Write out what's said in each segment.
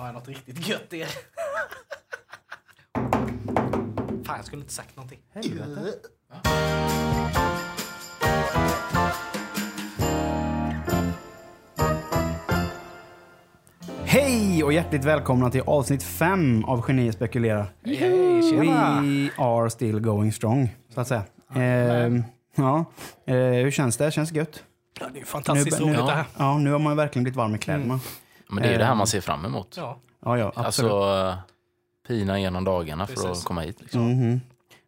har jag något riktigt gött i er. Fan, jag skulle inte sagt någonting. Helvete. Hej och hjärtligt välkomna till avsnitt 5 av Genier spekulerar. Hej, tjena! We are still going strong, så att säga. Ehm, ja. Eh, hur känns det? Känns det gött? Ja, det är fantastiskt nu, roligt nu, det här. Ja, nu har man verkligen blivit varm i kläderna. Men det är ju det här man ser fram emot. Ja, Ja, ja, absolut. Alltså, eh, pina igenom dagarna för Precis. att komma hit. Liksom. Mhm.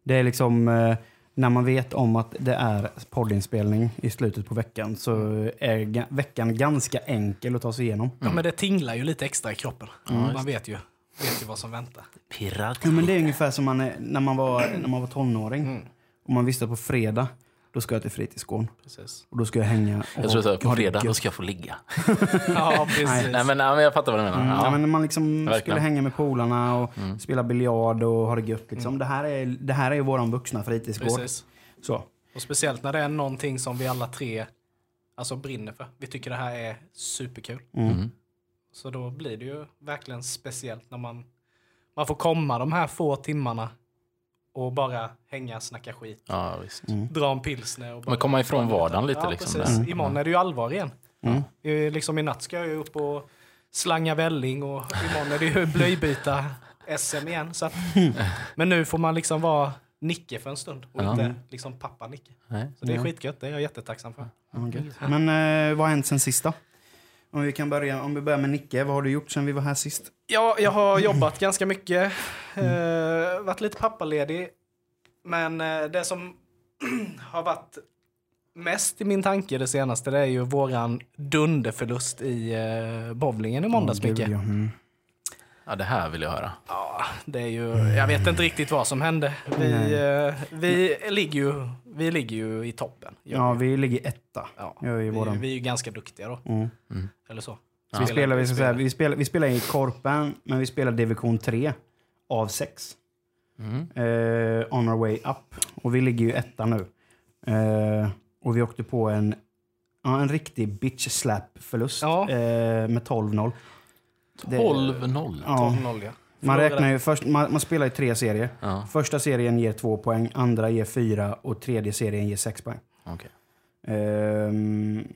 Det är liksom eh, när man vet om att det är poddinspelning i slutet på veckan så är veckan ganska enkel att ta sig igenom. ja, men det tinglar ju lite extra i kroppen. Mm. Man vet ju, vet ju vad som väntar. Ja, men det är ungefär som man är, när, man var, när man var tonåring. Mm. Och man visste på fredag, då ska jag till fritidsgården. Precis. Och då ska jag hänga och Jag tror att på fredag då ska jag få ligga. Ja, precis. Nej, men, nej, men jag fattar vad du menar. Mm, ja. Men när man liksom Verkligen. skulle hänga med polarna och Mm. spela biljard och ha det gött. Liksom. Det, här är, det här är ju våran vuxna fritidsgård. precis. Så. Och speciellt när det är någonting som vi alla tre alltså, brinner för. Vi tycker det här är superkul. Mm. Mm. Så då blir det ju verkligen speciellt när man, man får komma de här få timmarna och bara hänga, snacka skit, Ja, visst. Mm. dra en pilsner. Och bara Men komma ifrån vardagen lite, Ja, liksom, precis. där. Imorgon är det ju allvar igen. Mm. Liksom i natt ska jag ju upp och slanga välling och imorgon är det ju blöjbyta SM igen. Så att, men nu får man liksom vara Nicke för en stund och Ja. inte liksom pappa Nicke. Nej. Så det är Ja. skitgött, det är jag jättetacksam för. Men eh, vad har hänt sen sist då? Om vi, kan börja, om vi börjar med Nicke, vad har du gjort sen vi var här sist? Ja, jag har jobbat ganska mycket. Eh, varit lite pappaledig. Men eh, det som har varit mest i min tanke det senaste det är ju våran dunderförlust i eh, bowlingen i måndags, gud, Micke. ja. Mm. Ja, det här vill jag höra. Ja, det är ju, jag vet inte riktigt vad som hände. Vi, eh, vi, ligger, ju, vi ligger ju i toppen. gör ja, vi. vi ligger etta. Ja. Gör vi, i Vi, våran. vi är ju ganska duktiga då, Mm. eller så. Så vi, spelar, vi, ska säga, vi, spelar, vi spelar i Korpen, men vi spelar division 3 av 6. Mm. Eh, on our way up. Och vi ligger ju etta nu. Eh, och vi åkte på en, ja, en riktig bitch slap förlust Ja. eh, med 12-0. Det- 12-0. Ja. 12-0 ja. Man räknar ju först, man, man spelar i tre serier. Ja, Första serien ger två poäng, andra ger fyra och tredje serien ger sex poäng. okej. Ehm,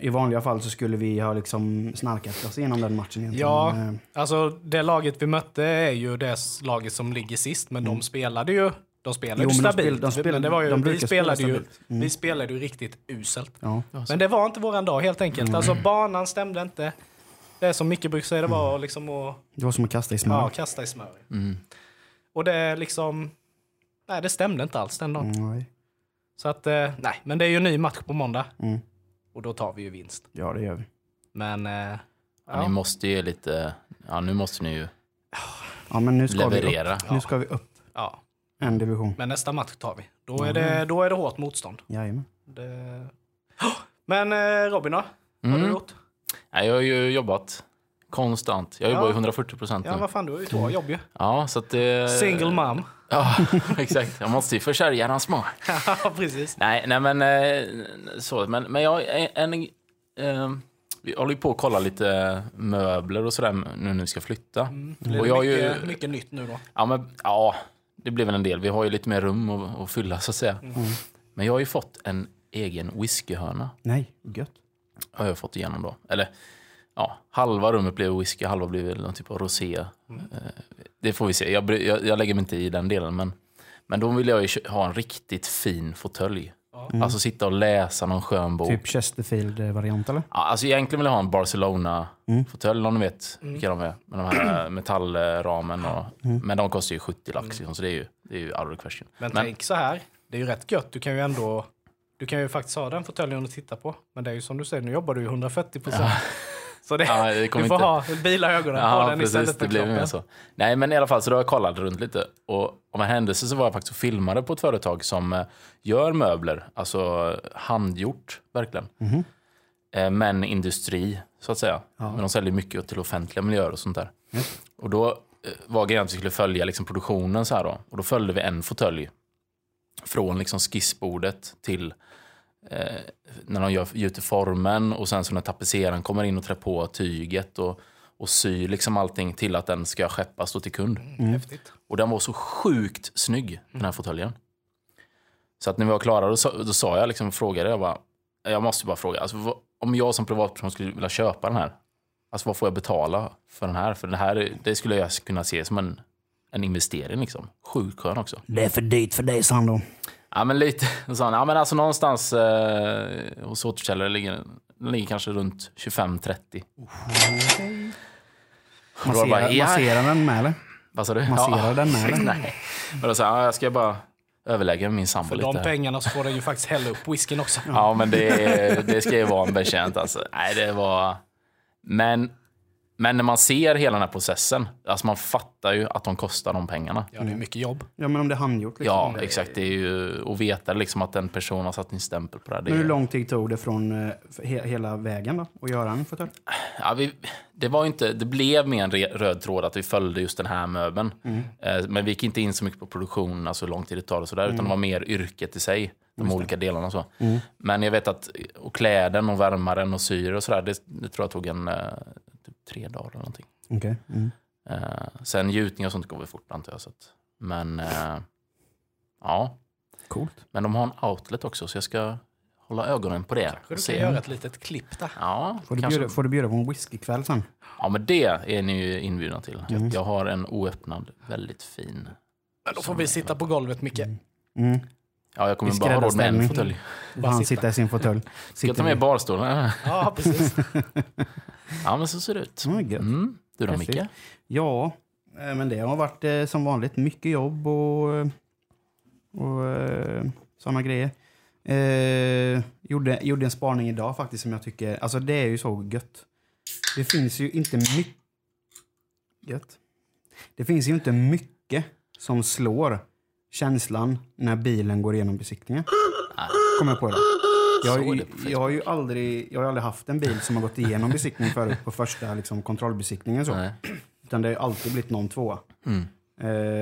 I vanliga fall så skulle vi ha liksom snarkat oss igenom den matchen egentligen. Ja. Men, eh, Alltså det laget vi mötte är ju det laget som ligger sist, men de spelade ju de spelade Mm. Jo, ju men de stabilt. spel- de spel- men det var ju, de vi, brukar spela spelade ju, stabilt. Mm. vi spelade ju riktigt uselt. ja. Men det var inte våran dag helt enkelt. Mm. Alltså banan stämde inte. Det är som Micke brukar säga, det var liksom att Det var som att kasta i smör. ja, kasta i smör. Mm. Och det är liksom... Nej, det stämde inte alls den dagen. Mm, nej. Så att, eh, nej, men det är ju en ny match på måndag. Mm. Och då tar vi ju vinst. Ja, det gör vi. Men... Eh, Ja, ja. Ni måste ju lite... Ja, nu måste ni ju Ja, men nu ska vi leverera. upp. Nu ska vi upp ja, en division. men nästa match tar vi. Då är det, då är det hårt motstånd. Jajamän. Det... Men eh, Robin då? Vad har du Mm. gjort? Ja, jag har ju jobbat konstant. Jag jobbar Ja. ju 140 procent Ja, nu. vad fan, du har ju två jobb ju. Ja, så att det... Single mom. Ja, exakt. Jag måste ju försörja de små. Ja, precis. Nej, nej men eh, så. Men, men jag, en, en, eh, vi håller ju på att kolla lite möbler och sådär nu när vi ska flytta. Mm. Det blir Och jag har ju- mycket, mycket nytt nu då. Ja, men ja, det blir väl en del. Vi har ju lite mer rum att, att fylla så att säga. Mm. Men jag har ju fått en egen whiskyhörna. Nej, gött. Har jag fått igenom då. Eller ja, halva rummet blev whisky, halva blev någon typ av rosé. Mm. Eh, Det får vi se. Jag, jag, jag lägger mig inte i den delen. Men, men då vill jag ju ha en riktigt fin fåtölj. Ja. Alltså sitta och läsa någon skön bok. Typ Chesterfield-variant eller? Ja, alltså egentligen vill jag ha en Mm. Barcelona-fåtölj om ni vet vilka de är. Med de här metallramen. Och, Mm. Men de kostar ju 70 lax, liksom, så det är ju, det är ju out of question. Men, Men- tänk så här, det är ju rätt gött. Du kan ju ändå... Du kan ju faktiskt ha den fåtöljen att titta på. Men det är ju som du säger, nu jobbar du ju 140 procent. Så det, Ja, det du får inte... ha bila ögonen på Ja, den precis. istället Det för blev mer kroppen. så. Nej, men i alla fall så då har jag kollat runt lite. Och om en händelse så var jag faktiskt och filmade på ett företag som eh, gör möbler, alltså handgjort verkligen. Mhm. Eh, Men industri, så att säga. Men de säljer mycket till offentliga miljöer och sånt där. Och då eh, var grejen att vi skulle följa liksom produktionen så här då. Och då följde vi en fåtölj från liksom skissbordet till eh, när de gör, gjuter formen och sen så när tapetseraren kommer in och trär på tyget och, och syr liksom allting till att den ska skeppas då till kund. Häftigt. Och den var så sjukt snygg, den här fåtöljen. Så att när vi var klara, då sa, då sa jag liksom, frågade jag bara, jag måste bara fråga, alltså, vad, om jag som privatperson skulle vilja köpa den här, alltså vad får jag betala för den här? För den här, det skulle jag kunna se som en, en investering liksom. Sjukt skön också. Det är för dyrt för dig, sa han då. Ja men lite, han, ja men alltså någonstans eh, hos återförsäljare ligger den ligger kanske runt 25-30. Och då var det bara, Masserar, ja. masserar den med eller? Vad sa du? Masserar den med eller? Nej. Men då sa jag, ja, jag ska bara överlägga med min sambo För lite. de här. pengarna så får den ju faktiskt hälla upp whiskyn också. Ja, men det, det ska ju vara en betjänt alltså. Nej, det var... Men, men när man ser hela den här processen, alltså man fattar ju att de kostar de pengarna. Ja, det är mycket jobb. Ja, men om det är handgjort. Liksom. Ja, Det- exakt. Det är ju att veta liksom att en person har satt en stämpel på det. Det, Men hur är- lång tid tog det från eh, he, hela vägen då? Att göra en fåtölj? ja, vi, det, var inte, det blev mer en röd tråd att vi följde just den här möbeln. Eh, men vi gick inte in så mycket på produktion, alltså hur lång tid det tar och sådär, utan det var mer yrket i sig. De olika delarna och så. Men jag vet att och kläden och värmaren och syre och sådär, det, det tror jag tog en eh, tre dagar eller någonting. Okej. Mm. Eh, sen gjutning och sånt går väl fort antar jag. Så att, men eh, ja, Coolt. men de har en outlet också så jag ska hålla ögonen på det. Kanske du se. kan göra ett litet klipp där. Ja, Får du, kanske. bjuda, får du bjuda på en whiskykväll sen? ja, men det är ni ju inbjudna till. Mm. Jag, har en oöppnad, väldigt fin. Men då får vi sitta på golvet, Micke. Mm. Ja, jag kommer I bara ha råd med en fåtölj. Bara han sitta i sin fåtölj. Ska jag ta med barstolen? Ja, precis. Ja, men så ser det ut. Mm. Mm. Du då. Micke? Ja, eh, men det har varit eh, som vanligt mycket jobb och, eh, och sådana grejer. Eh, gjorde, gjorde en spaning idag faktiskt som jag tycker, alltså det är ju så gött. Det finns ju inte mycket, gött. Det finns ju inte mycket som slår känslan när bilen går igenom besiktningen. Kommer jag på det. Jag har, ju, jag har ju aldrig, jag har aldrig haft en bil som har gått igenom besiktning förut på första liksom, kontrollbesiktningen. Så. Nej. Utan det har alltid blivit någon tvåa. Mm.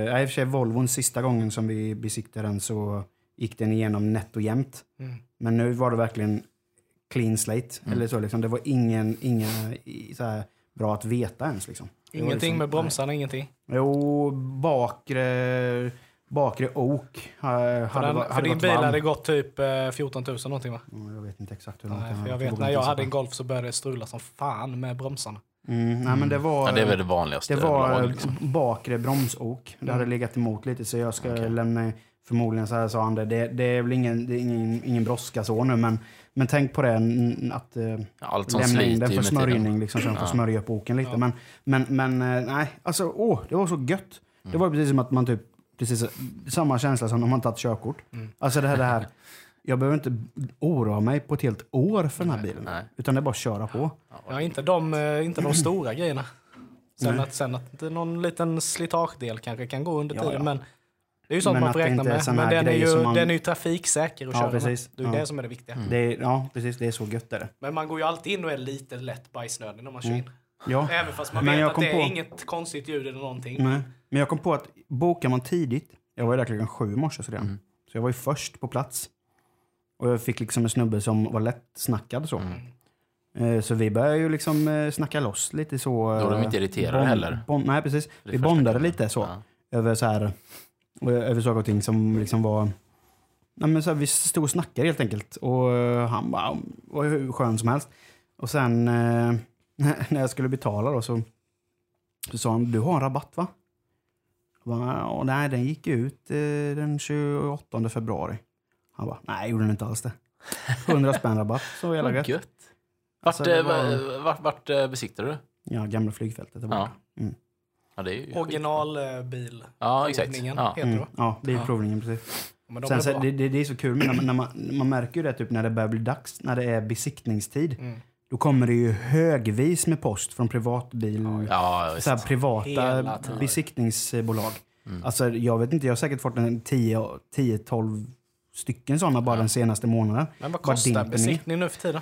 Ja, I och för sig Volvon sista gången som vi besiktade den så gick den igenom nätt och jämnt. Mm. Men nu var det verkligen clean slate. Mm. Eller så, liksom. Det var ingen, inga så här, bra att veta ens. Liksom. Ingenting liksom, med bromsarna, ingenting. Jo, bakre, bakre ok. ha- Hade, För, den, hade för din gått bil varm. hade gått typ eh, 14 000 någonting va? Ja, Jag vet inte exakt hur långt den jag det vet när jag hade en Golf så började det strula som fan med bromsarna. Mm, nej, men det var, Ja, det är väl det vanligaste. Det var överlag, eh, liksom. bakre bromsok. Det hade legat emot lite så jag ska Okej. lämna förmodligen så här sa han det. Det, det är väl ingen, det är ingen, ingen brådska så nu men, men tänk på det att eh, Allt som lämna in den för smörjning liksom så den får Ja. smörja upp oken lite. Ja. Men, men, men eh, nej, alltså åh, det var så gött. Mm. Det var precis som att man typ, precis samma känsla som om man tagit körkort. Mm. Alltså det här, det här, jag behöver inte oroa mig på ett helt år för den här bilen. nej. Utan det är bara att köra på. Ja, inte de, eh, inte de stora grejerna. Sen Nej. att, sen att någon liten slitagedel kanske kan gå under Ja, tiden. ja. Men det är ju sånt Men man får räkna med. Men den är, ju, man- den är ju trafiksäker att Ja, köra precis. med. Det är Ja. det som är det viktiga. Det är, ja, precis. Det är så gött är det. Men man går ju alltid in och är lite lätt bajsnödig när man kör in. Ja. Även fast man Men vet att det är på- inget konstigt ljud eller någonting. Nej. Men jag kom på att bokar man tidigt, jag var ju där klockan sju i morse redan. Mm. så jag var ju först på plats. Och jag fick liksom en snubbe som var lätt snackad så. Mm. Eh, Så vi började ju liksom eh, snacka loss lite så. Då är de eh, inte irriterade bond- heller. bond- nej precis. Vi bondade lite så. Ja. Över så här, över saker och ting som liksom var Nej, men så här, vi stod och snackade helt enkelt. Och eh, han bara, var hur skön som helst. Och sen eh, när jag skulle betala då så, så sa han, du har en rabatt va? "Ja, nej, den gick ut eh, den 28 februari. Han bara, nej, gjorde den inte alls det. 100 spänn rabatt, så jävla gött. gött. Vart, Alltså, eh, var- vart, vart eh, besiktade du? Ja, gamla flygfältet där borta. Ja. Ja, det är ju Originalbil. Ja, exakt. Ja. heter det Mm, ja, bilprovningen precis. Men de Sen, så, det, det, det är så kul men när, man- när, man, man märker ju det typ när det börjar bli dags, när det är besiktningstid. Mm. Då kommer det ju högvis med post från privatbil, Ja, så privata besiktningsbolag. Mm. Alltså jag vet inte, jag har säkert fått en 10-12 stycken sådana bara den senaste månaden. Men vad kostar besiktning nu för tiden?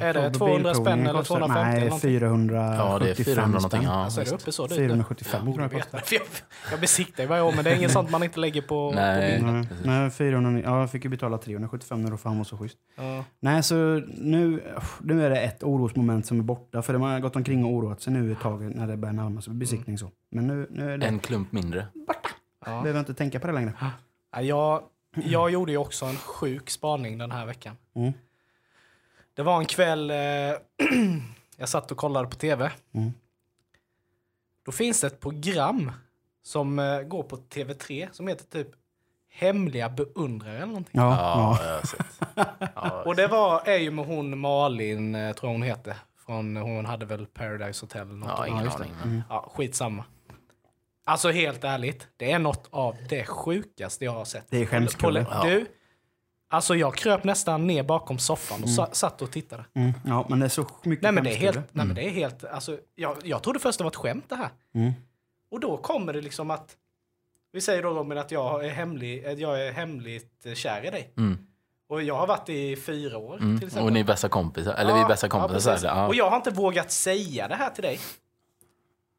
Är det 200 spänn eller 250 eller Nej, någonting? 475 Ja, det är 400 någonting. Ja, Alltså är det uppe så dyrt? 475 Borde tror jag veta. kostar. Jag, jag besiktar ju varje år men det är inget sånt man inte lägger på, på Nej. bilen. Nej, nej 400, ja, jag fick ju betala 375 när för han var så schysst. Ja. Nej, så nu, nu är det ett orosmoment som är borta. För de har gått omkring och oroat sig nu ett tag när det börjar närma sig besiktning. Så. Men nu, nu är det, En klump mindre. Ja. behöver jag inte tänka på det längre. Ja, Jag, jag gjorde ju också en sjuk spaning den här veckan. Mm. Det var en kväll eh, jag satt och kollade på tv. Mm. Då finns det ett program som eh, går på TV3 som heter typ Hemliga beundrare eller någonting. Ja, Ja, ja. jag har sett. Ja, Och det var, är ju med hon Malin, eh, tror jag hon heter. Från, hon hade väl Paradise Hotel eller något. ja, ingen aning. Men... Ja, skitsamma. Alltså helt ärligt, det är något av det sjukaste jag har sett. Det är skämskudde. På- Du, alltså jag kröp nästan ner bakom soffan och sa, satt och tittade. Mm, ja, men det är så mycket Nej men det är helt, skämskudde. nej, men det är helt, alltså jag, jag trodde först det var ett skämt det här. Mm. Och då kommer det liksom att, vi säger då Robin att jag är, hemlig, att jag är hemligt kär i dig. Mm. Och jag har varit i fyra år till Mm. exempel. Och ni är bästa kompisar. Eller vi är bästa kompisar. precis. Ja, Och jag har inte vågat säga det här till dig.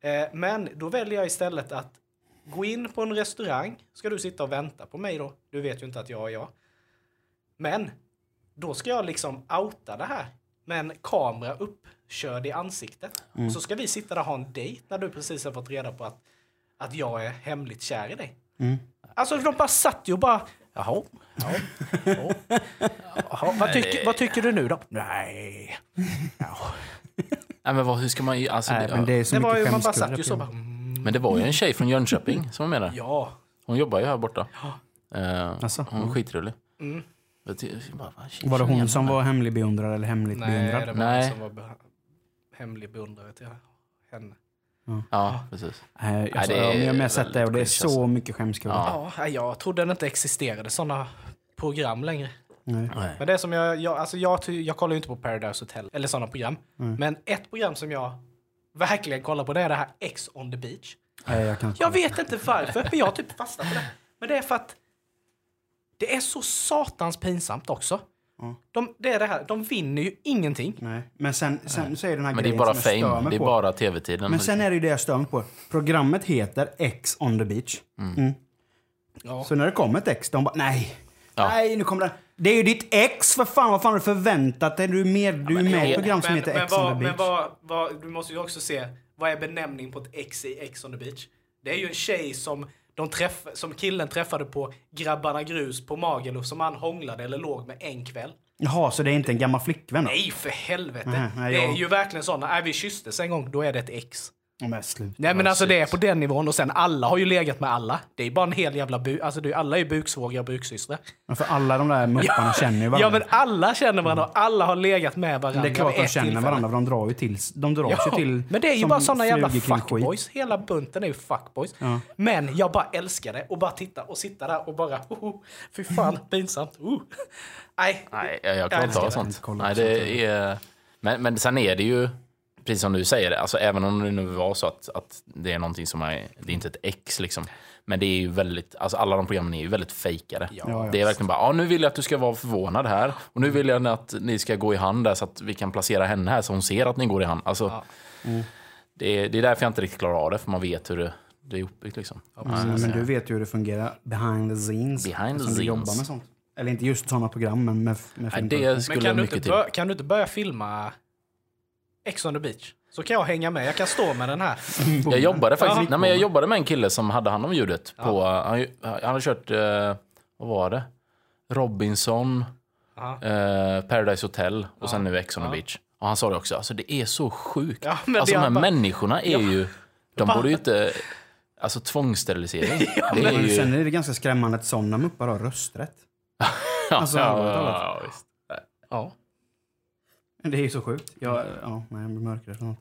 Eh, men då väljer jag istället att gå in på en restaurang. Ska du sitta och vänta på mig då? Du vet ju inte att jag är jag. Men då ska jag liksom outa det här med en kamera uppkörd i ansiktet. Mm. Och så ska vi sitta där och ha en dejt när du precis har fått reda på att, att jag är hemligt kär i dig. Mm. Alltså de bara satt ju och bara, jaha, ja, ja, jaha, vad, tycker, vad tycker du nu då? Nej. Ja. Nej, men vad, hur ska man... ju- Alltså, Nej, det, men det är så Det var ju, man bara satt ju så bara, mm, men det var ju en tjej från Jönköping som var med där. ja. Hon jobbar ju här borta. Eh, Alltså, hon är skitrolig. Mm. Jag ty- jag bara, vad, Var det hon som var hemlig beundrare eller hemligt Nej, beundrad? det var Nej. Nej. som var be- hemlig beundrare till henne. Ja, precis. Nej, alltså, det är ja, jag har med sett det och det är så cringe, mycket skämskudde. Ja. Ja, jag trodde det inte existerade sådana program längre. Nej. Nej. Men det som jag, jag, alltså jag, jag kollar ju inte på Paradise Hotel eller sådana program. Men ett program som jag verkligen kollar på det är det här X on the beach. Nej, jag, kan Jag vet inte varför, men jag har typ fastnat på det. Men det är för att det är så satans pinsamt också. De, det är det här, de vinner ju ingenting. Nej. Men sen, sen så är den här Men det är grejen bara som jag stör fame. mig Det är på. bara tv-tiden. Men sen är det ju det jag stör mig på. Programmet heter X on the beach. Mm. Ja. Så när det kommer ett X, de bara nej. Ja. Nej, nu kommer det. Det är ju ditt ex för fan. Vad fan har du förväntat dig? Du är med, du är med i ett program som heter X vad, on the men beach. vad, vad, du måste ju också se, vad är benämning på ett ex i X on the beach? Det är ju en tjej som, de träff, som killen träffade på Grabbarna Grus på Magaluf som han hånglade eller låg med en kväll. Jaha, så det är inte en gammal flickvän då? Nej, för helvete. Nej, nej, det är jag- ju verkligen såna, nej vi kysstes en gång, då är det ett ex. Ja, Men slut. Nej men alltså det är på den nivån och sen alla har ju legat med alla. Det är bara en hel jävla bu, alltså det är, alla är ju buksvågrar och buksystrar. Ja, För alla de där mupparna känner ju Ja varandra. men alla känner varandra och alla har legat med varandra det är klart de känner tillfälle. varandra, för de drar ju till, de drar sig till men det är ju bara såna jävla kring skit. fuckboys. Hela bunten är ju fuckboys. Ja. Men jag bara älskar det och bara titta och sitta där och bara oh, fy fan pinsamt. Oh. Nej. Nej, jag, klarar inte av sånt. Nej, det är... Men, men sen är det ju, precis som du säger, alltså, även om det nu var så att, att det är någonting som är, det är inte ett ex liksom. Men det är ju väldigt, alltså alla de programmen är ju väldigt fejkade. Ja, ja. Det är verkligen bara, ja, nu vill jag att du ska vara förvånad här. Och nu vill jag att ni ska gå i hand där så att vi kan placera henne här så hon ser att ni går i hand. Alltså, Ja. det, är, det är därför jag inte riktigt klarar av det, för man vet hur det, det är uppbyggt liksom. Mm, men du vet ju hur det fungerar behind the scenes. Behind the Eftersom du scenes. jobbar med sånt. Eller inte just sådana program, men med, med Nej, filmproduktion. det skulle Men kan du, inte bör, kan du inte börja filma X on the beach? Så kan jag hänga med. Jag kan stå med den här. Jag jobbade faktiskt Ja. nej, men jag jobbade med en kille som hade hand om ljudet. På, han, han hade kört, eh, vad var det? Robinson, Ja. eh, Paradise Hotel och sen nu Ex on the Ja. Beach. Och han sa det också, alltså det är så sjukt. Ja, alltså de är här bara- människorna är ju, de borde ju inte, alltså tvångssterilisering. det är Men ju... sen är det ganska skrämmande att sådana muppar har rösträtt. ja, alltså, ja, ja, ja, visst. Ja. Det är ju så sjukt. Ja, ja nej, jag blir något.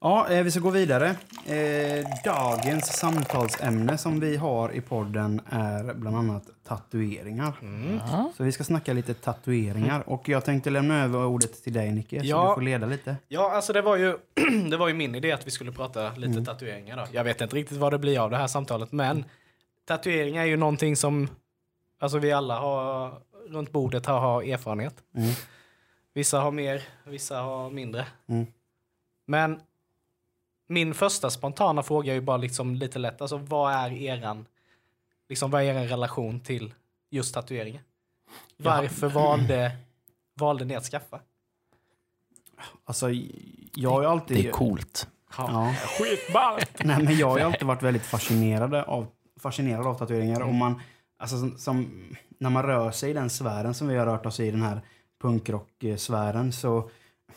Ja, eh, vi ska gå vidare. Eh, dagens samtalsämne som vi har i podden är bland annat tatueringar. Ja. Så vi ska snacka lite tatueringar. Och jag tänkte lämna över ordet till dig, Nicke, så Ja. du får leda lite. Ja, alltså det var, ju, det var ju min idé att vi skulle prata lite tatueringar. Då. Jag vet inte riktigt vad det blir av det här samtalet, men tatueringar är ju någonting som alltså vi alla har runt bordet här har erfarenhet. Mm. Vissa har mer, vissa har mindre. Mm. Men min första spontana fråga är ju bara liksom lite lätt. Alltså vad är eran, liksom vad är er relation till just tatueringen? Varför valde, valde ni att skaffa? Alltså, jag har ju alltid... Det är coolt. Ja. Skitballt! Nej, men jag har ju alltid varit väldigt fascinerad av, fascinerad av tatueringar. Om man, alltså, som, som, när man rör sig i den sfären som vi har rört oss i, den här punkrock-sfären, så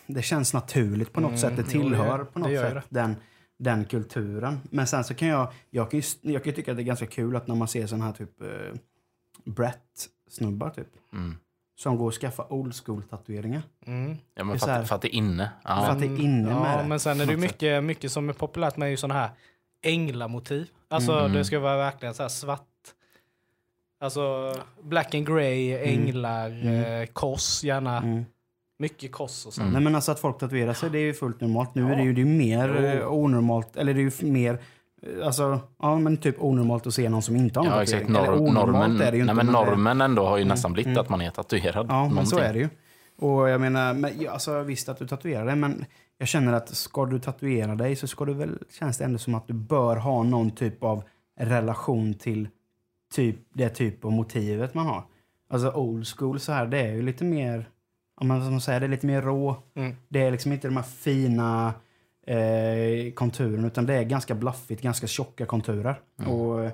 det känns naturligt på något Mm, sätt. Det tillhör på något sätt den, den kulturen. Men sen så kan jag, jag kan, ju, jag kan ju tycka att det är ganska kul att när man ser sån här typ eh, Brett-snubbar typ, Mm. som går och skaffar old school-tatueringar. Mm. Ja, men för, här- att, för att det är inne. För Ja. att det är inne ja, med det. men sen är det mycket, mycket som är populärt med ju sådana här änglamotiv. Alltså Mm. det ska vara verkligen så här svart. Alltså black and grey, änglar, Mm. eh, kors gärna. Mm. Mycket kors och så. Mm. Nej men alltså att folk tatuerar sig det är ju fullt normalt. Nu Ja. är det ju, det är mer Jo. onormalt, eller det är ju mer, eh, alltså, ja men typ onormalt att se någon som inte har Ja, exakt. Eller Norm, onormalt normen, är det ju inte. nej, men normen ändå har ju Mm, nästan blivit mm. att man är tatuerad. Ja, men så är det ju. Och jag menar, men, ja, alltså, visst att du tatuerar dig, men jag känner att ska du tatuera dig så ska du väl, känns det ändå som att du bör ha någon typ av relation till typ, det typ av motivet man har. Alltså old school så här, det är ju lite mer, om man, som man säger, det är lite mer rå. Mm. Det är liksom inte de här fina eh, konturerna, utan det är ganska blaffigt, ganska tjocka konturer. Mm. Och,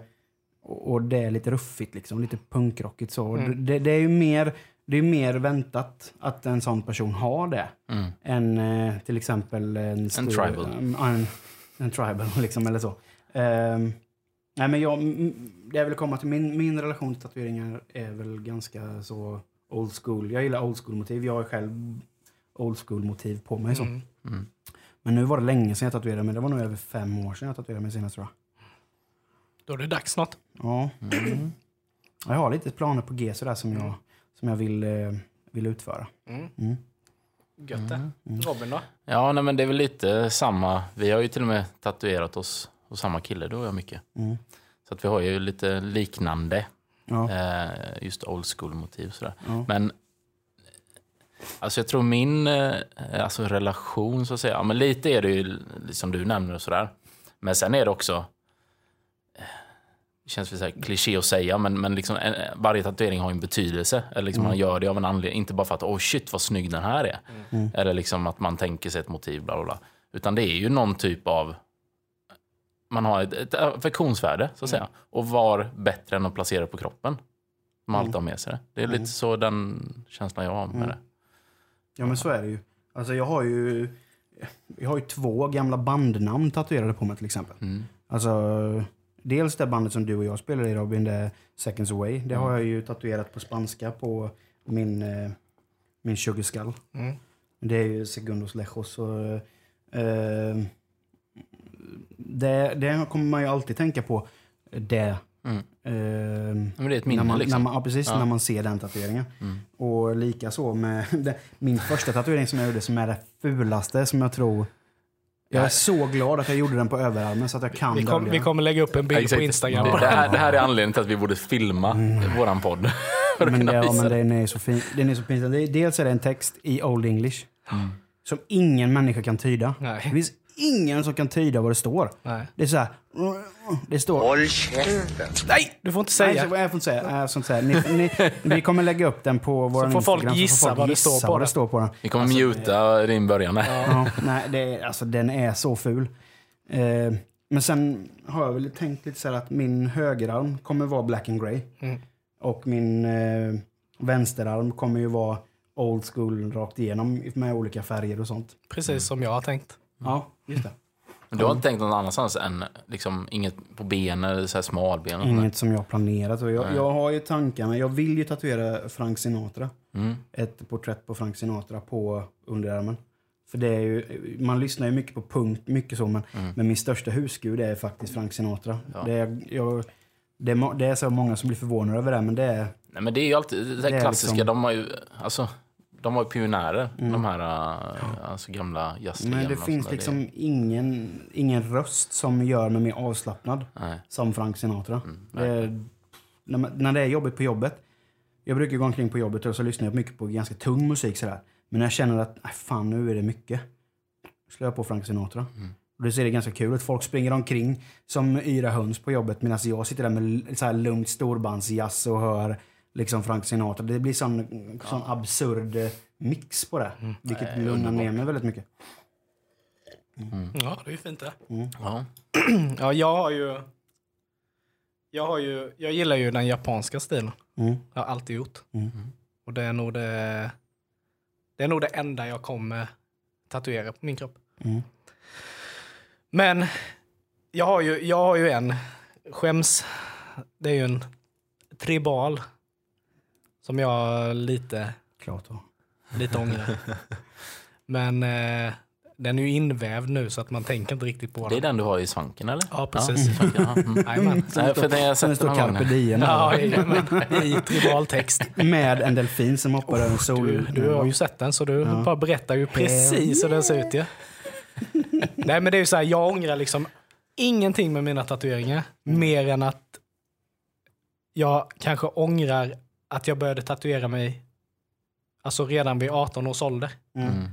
och det är lite ruffigt, liksom, lite punkrockigt så. Mm. Det, det är ju mer, det är mer väntat att en sån person har det Mm. än eh, till exempel en, stor, tribal. um, en, en tribal, liksom, eller så. Ehm, nej, men jag, det är väl komma till min, min relation till tatueringar är väl ganska så old school. Jag gillar old school-motiv. Jag har själv old school-motiv på mig. Så. Mm. Mm. Men nu var det länge sedan jag tatuerade mig. Det var nog över fem år sedan jag tatuerade mig senast tror jag. Då är det dags snart. Ja. Mm. Jag har lite planer på G sådär som jag, som jag vill, eh, vill utföra. Mm. Mm. Gött det. Mm. Robin då? Ja, nej, men det är väl lite samma. Vi har ju till och med tatuerat oss hos samma kille, då och jag mycket. Mm. Så att vi har ju lite liknande, Ja. eh, just old school-motiv. Sådär. Ja. Men alltså jag tror min eh, alltså relation, så att säga, ja, men lite är det ju som du nämner och sådär. Men sen är det också, eh, det känns väl kliché att säga, men, men liksom, en, varje tatuering har en betydelse. Eller liksom Man gör det av en anledning, inte bara för att oh shit vad snygg den här är. Mm. Eller liksom att man tänker sig ett motiv, bla bla bla. Utan det är ju någon typ av, man har ett, ett affektionsvärde så att säga. Och var bättre än att placera på kroppen. Man alltid har med sig det. Det är lite så den känslan jag har med Mm. det. Ja men så är det ju. Alltså jag har ju, jag har ju två gamla bandnamn tatuerade på mig till exempel. Mm. Alltså, dels det bandet som du och jag spelar i Robin, det Seconds Away. Det har jag ju tatuerat på spanska på min, eh, min Sugar Skull. Mm. Det är ju Segundos Lejos. Och, eh, det, det kommer man ju alltid tänka på. Det. Mm. Eh, Men det är ett minne när man, liksom. när man, ja, precis. Ja. När man ser den tatueringen. Mm. Och lika så med det, min första tatuering som jag gjorde som är det fulaste som jag tror... Jag är så glad att jag gjorde den på överarmen så att jag kan Vi, kom, vi kommer lägga upp en bild Exakt. på Instagram. Det, det, det här, det här är anledningen till att vi borde filma våran podd. Men, det, ja, men det. den är så fin. Den är så pinsam. Det Dels är det en text i Old English Mm. som ingen människa kan tyda. Det Nej. finns ingen som kan tyda vad det står. Nej. Det är så här. Det står... Håll käften! Nej, du får inte Nej, säga. så, jag får inte säga. Nej, Jag får inte säga. Ni, ni, vi kommer lägga upp den på vår får folk gissa vad det står på vad det står på den. Vi kommer muta din början. här. Ja, nej, det är, alltså, den är så ful. Eh, men sen har jag väl tänkt lite så här att min högerarm kommer vara black and grey. Mm. Och min eh, vänsterarm kommer ju vara old school rakt igenom med olika färger och sånt. Precis som jag har tänkt. Ja, just det. Men du har inte tänkt någon annanstans än liksom, inget på benen, eller så här smalben? och Inget som jag planerat. Och jag, jag har ju tankarna. Jag vill ju tatuera Frank Sinatra. Mm. Ett porträtt på Frank Sinatra på underarmen. För det är ju, man lyssnar ju mycket på punk, mycket så, men, men min största husgud är faktiskt Frank Sinatra. Mm. Ja. Det, är, jag, det, är, det är så många som blir förvånade över det, men det är... Nej, men det är ju alltid det, Det klassiska. liksom- De har ju, alltså, de var ju pionjärer, Mm. de här äh, alltså, gamla jazzledarna. Men det finns liksom ingen, ingen röst som gör mig mer avslappnad nej. som Frank Sinatra. Mm, det är, när, man, när det är jobbigt på jobbet, jag brukar gå omkring på jobbet och så lyssnar jag mycket på ganska tung musik sådär. Men när jag känner att nej, fan nu är det mycket. Slår jag på Frank Sinatra. Och det ser det ganska kul ut. Folk springer omkring som yra höns på jobbet medan jag sitter där med så här lugnt storbandsjazz och hör liksom Frank Sinatra. Det blir sån, sån absurd eh, mix på det. Vilket lugnar ner mig väldigt mycket. Ja, det är ju fint det. Ja. Ja, jag har ju... Jag, har ju, jag gillar ju den japanska stilen. Mm. Jag har alltid gjort. Mm. Och det är nog det, det är nog det enda jag kommer tatuera på min kropp. Mm. Men jag har ju, jag har ju en skäms. Det är ju en tribal. Som jag lite, Klart då. lite ångrar. Men eh, den är ju invävd nu så att man tänker inte riktigt på Det är den. den du har i svanken eller? Ja, precis. i svanken, ja. Mm. Jajamän. Nej, för det har jag Sen sett den står någon gång. carpe diem Ja, här. jajamän. i tribaltext. med en delfin som hoppar över en sol. Du, du har ju sett den så du bara berättar ju precis hur den ser ut ju. Nej men det är ju så här, jag ångrar liksom ingenting med mina tatueringar. Mer än att jag kanske ångrar att jag började tatuera mig alltså redan vid 18 års ålder. Mm.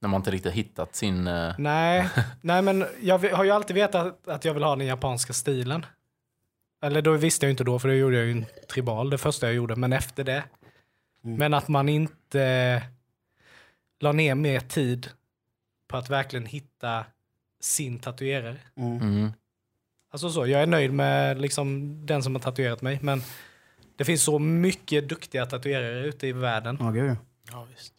När man inte riktigt hittat sin... eh, Nej, nej men jag har ju alltid vetat att jag vill ha den japanska stilen. Eller då visste jag ju inte då, för då gjorde jag ju en tribal, det första jag gjorde. Men efter det. Men att man inte la ner mer tid på att verkligen hitta sin tatuerare. Mm. Alltså så, jag är nöjd med liksom den som har tatuerat mig, men det finns så mycket duktiga tatuerare ute i världen. Ja, gud. Ja, visst.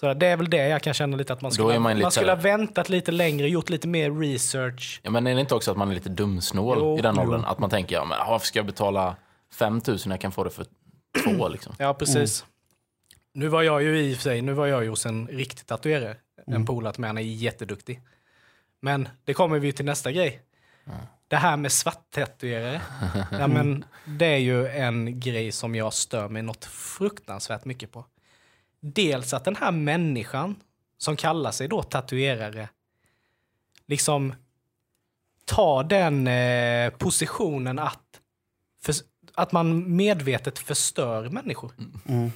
Så det är väl det jag kan känna lite att man skulle, man man lite skulle ha väntat lite längre, gjort lite mer research. Ja, men är det inte också att man är lite dumsnål Jo, i den jo. åldern? Att man tänker, ja, men varför ska jag betala 5 000 när jag kan få det för två liksom? Ja, precis. Nu var jag ju i och för sig, nu var jag ju hos en riktig tatuerare. En polare mig, han är jätteduktig. Men det kommer vi till nästa grej. Det här med svarttatuerare, ja, men det är ju en grej som jag stör mig något fruktansvärt mycket på. Dels att den här människan som kallar sig då tatuerare liksom tar den eh, positionen att, för, att man medvetet förstör människor. Mm.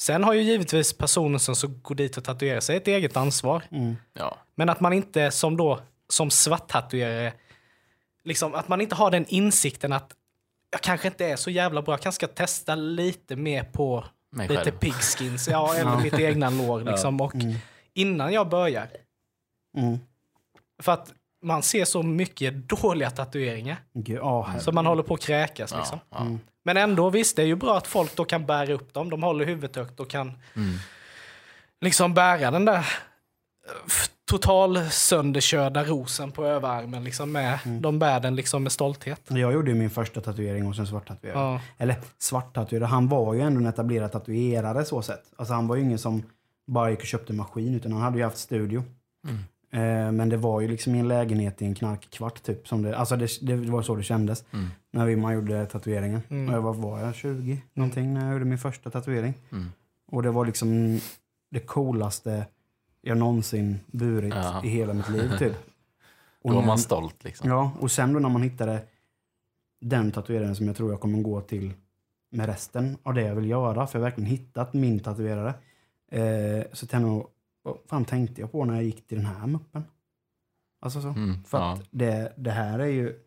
Sen har ju givetvis personen som så går dit och tatuerar sig ett eget ansvar. Mm. Ja. Men att man inte som då, som svarttatuerare, liksom att man inte har den insikten att jag kanske inte är så jävla bra, jag kanske ska testa lite mer på Mig lite själv. pigskins, ja, eller mitt egna lår liksom. Och innan jag börjar, Mm. för att man ser så mycket dåliga tatueringar, Gud, herre- så man håller på att kräkas liksom. Ja, ja. Men ändå, visst, det är ju bra att folk då kan bära upp dem. De håller huvudet högt och kan Mm. liksom bära den där total sönderkörda rosen på överarmen. Liksom med, De bär den liksom med stolthet. Jag gjorde ju min första tatuering hos en svart tatuerare. Ja. Eller svart tatuerare, han var ju ändå en etablerad tatuerare så sett. Alltså han var ju ingen som bara gick och köpte en maskin utan han hade ju haft studio. Eh, men det var ju liksom i en lägenhet i en knarkkvart typ. Som det, alltså det, det var så det kändes. När vi, man gjorde tatueringen. Och jag var, var jag 20 någonting när jag gjorde min första tatuering. Mm. Och det var liksom det coolaste jag någonsin burit Ja. i hela mitt liv typ. Och Då var man stolt liksom. Ja, och sen då när man hittade den tatueraren som jag tror jag kommer gå till med resten av det jag vill göra, för jag har verkligen hittat min tatuerare. Eh, så tänkte jag, vad fan tänkte jag på när jag gick till den här muppen? Alltså så. Mm, För ja. att det, det här är ju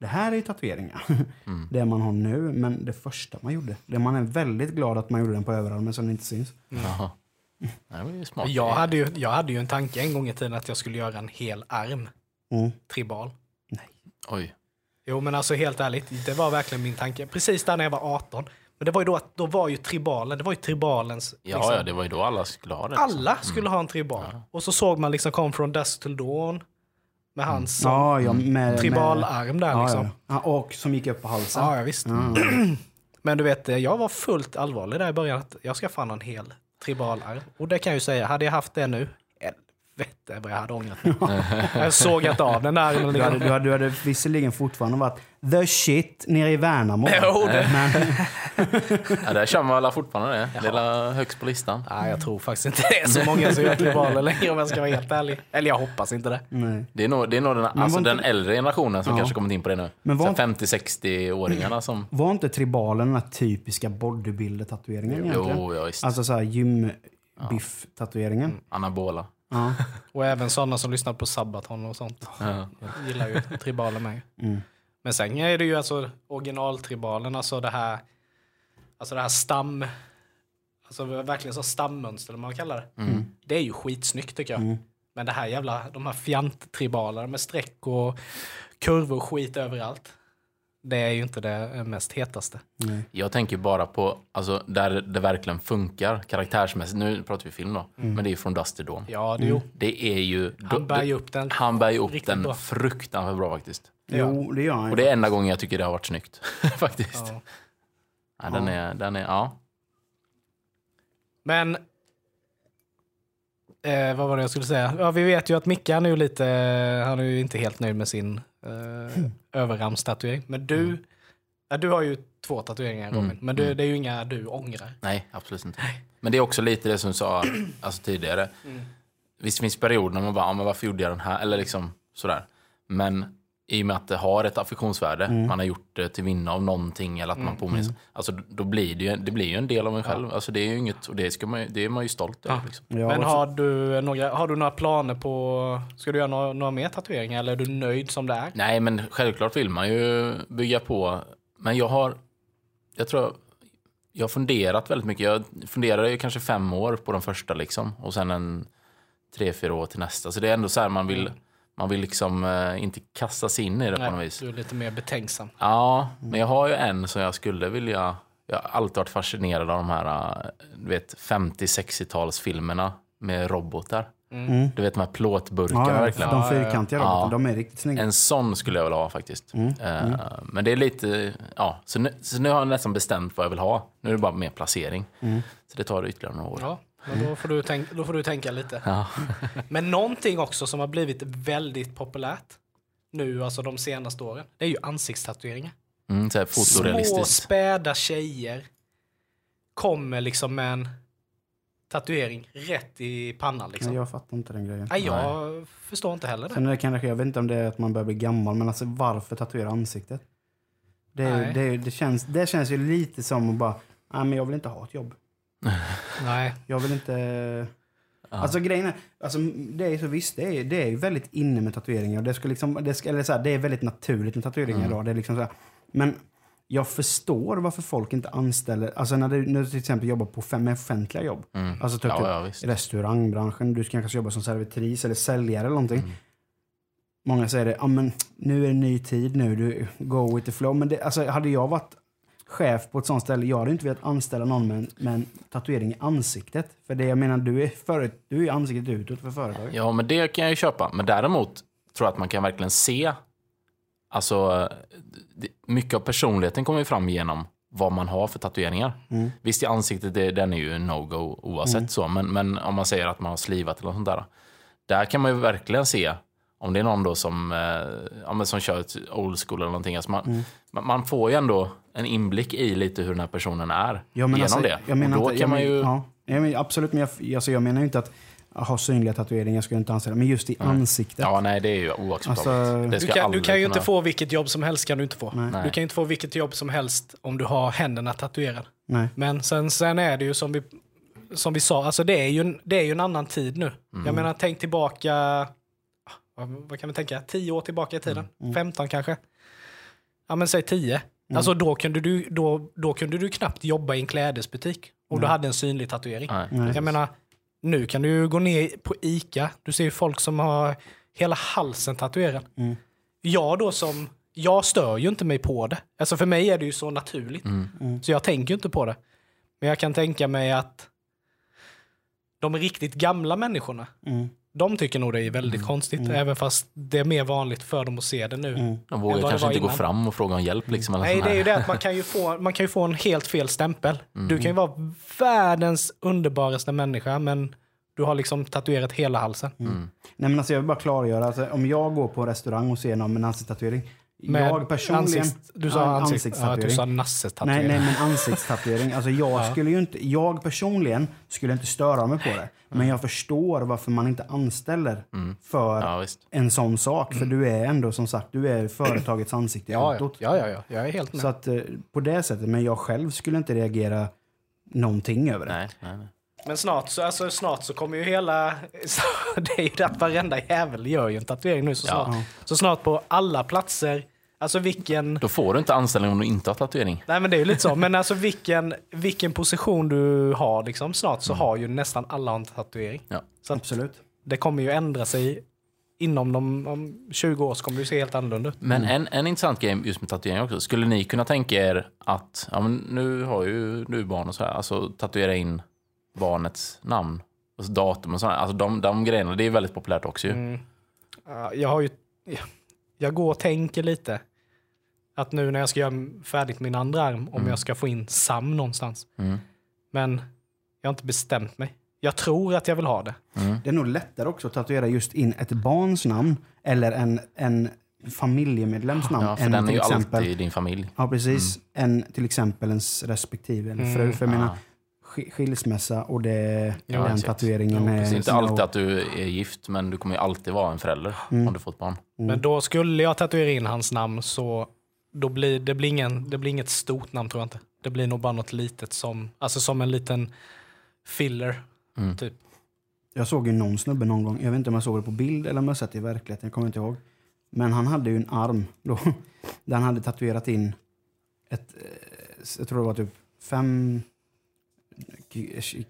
det här är ju tatueringar. Mm. Det man har nu, men det första man gjorde. Det man är väldigt glad att man gjorde den på överarmen så den inte syns. Jaha. Det var ju smart. Jag hade, ju, jag hade ju en tanke en gång i tiden att jag skulle göra en hel arm Mm. tribal. Oj. Jo men alltså helt ärligt, det var verkligen min tanke. Precis där när jag var 18. Men det var ju då att då var ju tribalen, det var ju tribalens... Ja, liksom, ja, det var ju då alla skulle ha det. liksom. Alla skulle ha en tribal. Och så såg man liksom Come from Dusk till Dawn. Med hans som Ja, ja, med, tribalarm där ja, liksom. ja. ja, och som gick upp på halsen. Ja, ja, visst. Ja. Men du vet, jag var fullt allvarlig där i början. Att jag ska fan ha en hel tribalar. Och det kan jag ju säga, hade jag haft det nu, helvete vad jag hade ångrat mig. jag sågat av den där. Du hade, du, hade, du hade visserligen fortfarande varit the shit nere i Värnamo. Jo, det- Men, Ja, där kör man alla fortfarande det. Det är högst på listan. Nej, jag tror faktiskt inte det är så många som gör tribaler längre om jag ska vara helt ärlig. Eller jag hoppas inte det. nej. Det är nog, det är nog den, alltså var inte- den äldre generationen som Ja. kanske kommit in på det nu. Men var- Så 50-60-åringarna som... Var inte tribalen den här typiska bodybuilder-tatueringen egentligen? Jo, ja, visst. Alltså så här gym, biff-tatueringen. Anabola. Ja. Och även sådana som lyssnar på Sabaton och sånt. Ja. gillar ju tribaler med. Mm. Men sen är det ju alltså originaltribalen, alltså det här, alltså det här stam, alltså verkligen så stammönster, man kallar det. Mm. Det är ju skitsnyggt tycker jag. Mm. Men det här jävla, de här fjanttribalerna med streck och kurvor och skit överallt. Det är ju inte det mest hetaste. Nej. Jag tänker bara på, alltså där det verkligen funkar karaktärsmässigt. Nu pratar vi film då, men det är ju från Dusty Dawn. Ja, det, jo. Det är ju... Han bär ju upp den. han bär ju upp den bra. fruktansvärt bra faktiskt. Jo, det gör han. Och det är enda gången jag tycker det har varit snyggt. faktiskt. Ja. Ja, den, är, den är, ja. Men... Eh, vad var det jag skulle säga? Ja, vi vet ju att Micke han är ju lite, han är ju inte helt nöjd med sin eh, överarmstatuering. Men du, ja, du har ju två tatueringar Robin, Mm, men du, mm. det är ju inga du ångrar. Nej, absolut inte. Men det är också lite det som du sa alltså, tidigare. Visst finns perioder när man bara, ja, men varför gjorde jag den här? Eller liksom sådär. Men i och med att det har ett affektionsvärde, man har gjort det till vinna av någonting eller att man påminns. Alltså då blir det ju, det blir ju en del av en själv. Alltså det är ju inget, och det, ska man, ju- det är man ju stolt över. Liksom. Ja, men har du, några, har du några planer på, ska du göra några, några mer tatueringar eller är du nöjd som det är? Nej, men självklart vill man ju bygga på. Men jag har, jag tror, jag- jag har funderat väldigt mycket. Jag funderade ju kanske fem år på den första liksom. Och sen en tre, fyra år till nästa. Så det är ändå så här man vill, man vill liksom eh, inte kasta sig in i det på något Nej, vis. du är lite mer betänksam. Ja, men jag har ju en som jag skulle vilja... Jag har alltid varit fascinerad av de här eh, du vet, 50-60-talsfilmerna med robotar. Mm. Du vet de här plåtburkarna Ja, ja, verkligen. de fyrkantiga Ja. robotarna, de är riktigt snygga. En sån skulle jag vilja ha faktiskt. Mm, Eh, Men det är lite, ja, så nu, så nu har jag nästan bestämt vad jag vill ha. Nu är det bara mer placering. Mm. Så det tar ytterligare några år. Ja, men då får, du tänk, då får du tänka lite. Ja. Men någonting också som har blivit väldigt populärt nu, alltså de senaste åren, det är ju ansiktstatueringar. Mm, så här Små späda tjejer kommer liksom med en tatuering rätt i pannan. Liksom. Nej, jag fattar inte den grejen. Nej, jag förstår inte heller det. Sen är det kanske, jag vet inte om det är att man börjar bli gammal, men alltså varför tatuera ansiktet? Det, är, Nej. det, är, det, känns, det känns ju lite som att bara, nej men jag vill inte ha ett jobb. Nej. Jag vill inte... Alltså grejen är, alltså, det är så visst, det är, det är ju väldigt inne med tatueringar. Och Det, ska liksom, det, ska, eller så här, det är väldigt naturligt med tatueringar idag. Det är liksom så här, men jag förstår varför folk inte anställer, alltså när du, när du till exempel jobbar på fem, med offentliga jobb. Alltså typ, Mm. Ja, typ ja, restaurangbranschen, du kanske jobbar som servitris eller säljare eller någonting. Mm. Många säger det, ja men nu är det ny tid nu, du go with the flow. Men det, alltså, hade jag varit chef på ett sånt ställe, jag hade inte velat anställa någon med, en- med en tatuering i ansiktet. För det jag menar, du är, för, du är ansiktet utåt för företaget. Ja, men det kan jag ju köpa. Men däremot tror jag att man kan verkligen se, alltså mycket av personligheten kommer ju fram genom vad man har för tatueringar. Mm. Visst i ansiktet, det, den är ju no-go oavsett så, men, men om man säger att man har slivat eller något sånt där. Där kan man ju verkligen se om det är någon då som, eh, ja, men som kör ett old school eller någonting. Alltså man, Mm. man, får ju ändå en inblick i lite hur den här personen är Ja, men genom alltså, det. Jag menar och då inte, kan jag man men- ju... Ja, jag men, absolut, men jag, alltså, jag menar ju inte att ha synliga tatueringar skulle jag inte anställa. Men just i ansiktet. Ja, nej, det är ju oacceptabelt. Alltså- det Du kan, du kan ju kunna- inte få vilket jobb som helst kan du inte få. Nej. Du kan ju inte få vilket jobb som helst om du har händerna tatuerade. Nej. Men sen, sen är det ju som vi, som vi sa, alltså det är ju en, det är ju en annan tid nu. Mm. Jag menar, tänk tillbaka, vad, vad kan vi tänka, 10 år tillbaka i tiden? Mm. 15 kanske? Ja men säg 10. Alltså då kunde, du, då, då kunde du knappt jobba i en klädesbutik om du hade en synlig tatuering. Nej. Jag menar, nu kan du ju gå ner på Ica. Du ser ju folk som har hela halsen tatuerad. Mm. Jag då som, jag stör ju inte mig på det. Alltså för mig är det ju så naturligt. Mm. Så jag tänker ju inte på det. Men jag kan tänka mig att de riktigt gamla människorna, Mm. De tycker nog det är väldigt konstigt. Även fast det är mer vanligt för dem att se det nu. Mm. De vågar kanske inte gå innan. fram och fråga om hjälp. Liksom, eller Nej, det är ju det att man kan ju få, man kan ju få en helt fel stämpel. Mm. Du kan ju vara världens underbaraste människa, men du har liksom tatuerat hela halsen. Mm. Nej, men alltså, jag vill bara klargöra. Alltså, om jag går på restaurang och ser någon med en ansiktstatuering. Med jag personligen... ansikts- du sa Ja, ansikt, ja, du sa Nej, nassetatuering. nej, men ansiktstatuering. Alltså jag skulle ju inte, jag personligen skulle inte störa mig på det. Men jag förstår varför man inte anställer för Ja, en sån sak. För du är ändå som sagt, du är företagets ansikte ja, utåt. ja, ja, ja, jag är helt med. Så att eh, på det sättet, men jag själv skulle inte reagera någonting över det. Nej, nej, nej. Men snart så, alltså, snart så kommer ju hela... det är ju det att varenda jävel gör ju en tatuering nu. Så snart, så snart på alla platser. Alltså vilken... Då får du inte anställning om du inte har tatuering. Nej men det är ju lite så. Men alltså vilken, vilken position du har liksom. Snart Mm. så har ju nästan alla en tatuering. Ja. Så Absolut. det kommer ju ändra sig. Inom de, om 20 år så kommer det se helt annorlunda ut. Men en, en intressant grej just med tatuering också. Skulle ni kunna tänka er att, ja men nu har ju du barn och så här, alltså tatuera in barnets namn, alltså datum och sådär. Alltså de, de grejerna, det är väldigt populärt också ju. Mm. Ja, Jag har ju... Jag går och tänker lite. Att nu när jag ska göra färdigt min andra arm, om jag ska få in Sam någonstans. Mm. Men jag har inte bestämt mig. Jag tror att jag vill ha det. Det är nog lättare också att tatuera just in ett barns namn eller en, en familjemedlems namn. Ja, för än den är till ju exempel, alltid i din familj. Ja, precis. Än till exempel ens respektive eller fru. För jag menar, sk- skilsmässa och det, Ja, den exakt. tatueringen Det är... är inte alltid att du är gift, men du kommer ju alltid vara en förälder om du fått barn. Men då skulle jag tatuera in hans namn så då blir det, blir ingen, det blir inget stort namn tror jag inte. Det blir nog bara något litet som, alltså som en liten filler. Mm. Typ. Jag såg ju någon snubbe någon gång, jag vet inte om jag såg det på bild eller om jag sett det i verkligheten, jag kommer inte ihåg. Men han hade ju en arm då, där han hade tatuerat in ett, eh, jag tror det var typ fem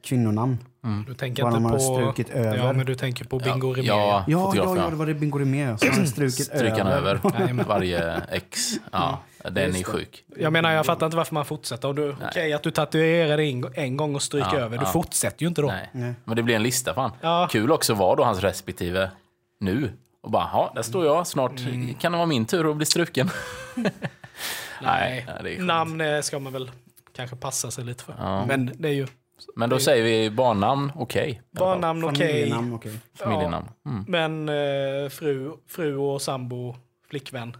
kvinnonamn. Du tänker Bara inte man på... strukit över. Ja, men du tänker på Bingo Ja, Rimér. ja. Ja, ja, ja. det var det Bingo Rimér. Han hade strukit Stryker han över Jajamän. varje ex. Ja, den är sjuk. Jag menar, jag fattar inte varför man fortsätter. Okej, att du tatuerar in en gång och stryker Ja, över. Du ja. fortsätter ju inte då. Nej. Nej. Men det blir en lista fan. Ja. Kul också var då hans respektive nu. Och bara, ja, där står jag. Snart Mm. kan det vara min tur att bli struken. Nej, nej, det namn eh, ska man väl kanske passa sig lite för. Ja. Men det är ju Men då säger vi barnnamn, okej. fall. barnnamn okej. Familjenamn, okej. Familjenamn. Mm. Men eh, fru, fru och sambo, flickvän.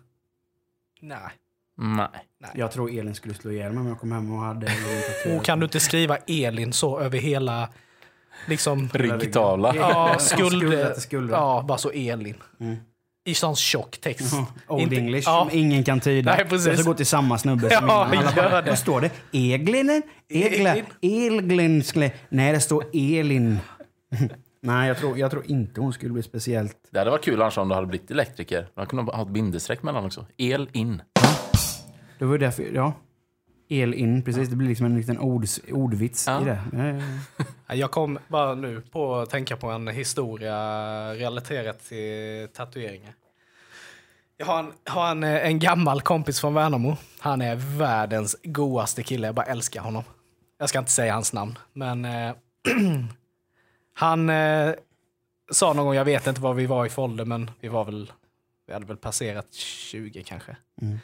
Nej. Nej. Jag tror Elin skulle slå ihjäl mig om jag kom hem och hade... Och kan du inte skriva Elin så över hela... Liksom... Ryggtavla. Ja, skuld... Ja, bara så Elin. I sån tjock text. Old Inte- English ja. som ingen kan tyda. Nej, precis. Jag ska gå till samma snubbe som Ja, innan. Bara, det. Vad står det? Eglinen? Egla? Elglin? skulle- Nej, det står Elin. Nej, jag tror, jag tror inte hon skulle bli speciellt... Det hade varit kul annars om du hade blivit elektriker. Man kunde ha ett bindestreck mellan också. El in. Det var ju därför, ja. El in, precis. Det blir liksom en liten ords, ordvits Ja. i det. Ja, ja, ja. Jag kom bara nu på att tänka på en historia relaterat till tatueringar. Jag har, en, har en, eh, en gammal kompis från Värnamo. Han är världens godaste kille. Jag bara älskar honom. Jag ska inte säga hans namn, men eh, han eh, sa någon gång, jag vet inte vad vi var i för men vi var väl, vi hade väl passerat 20 kanske. Mm.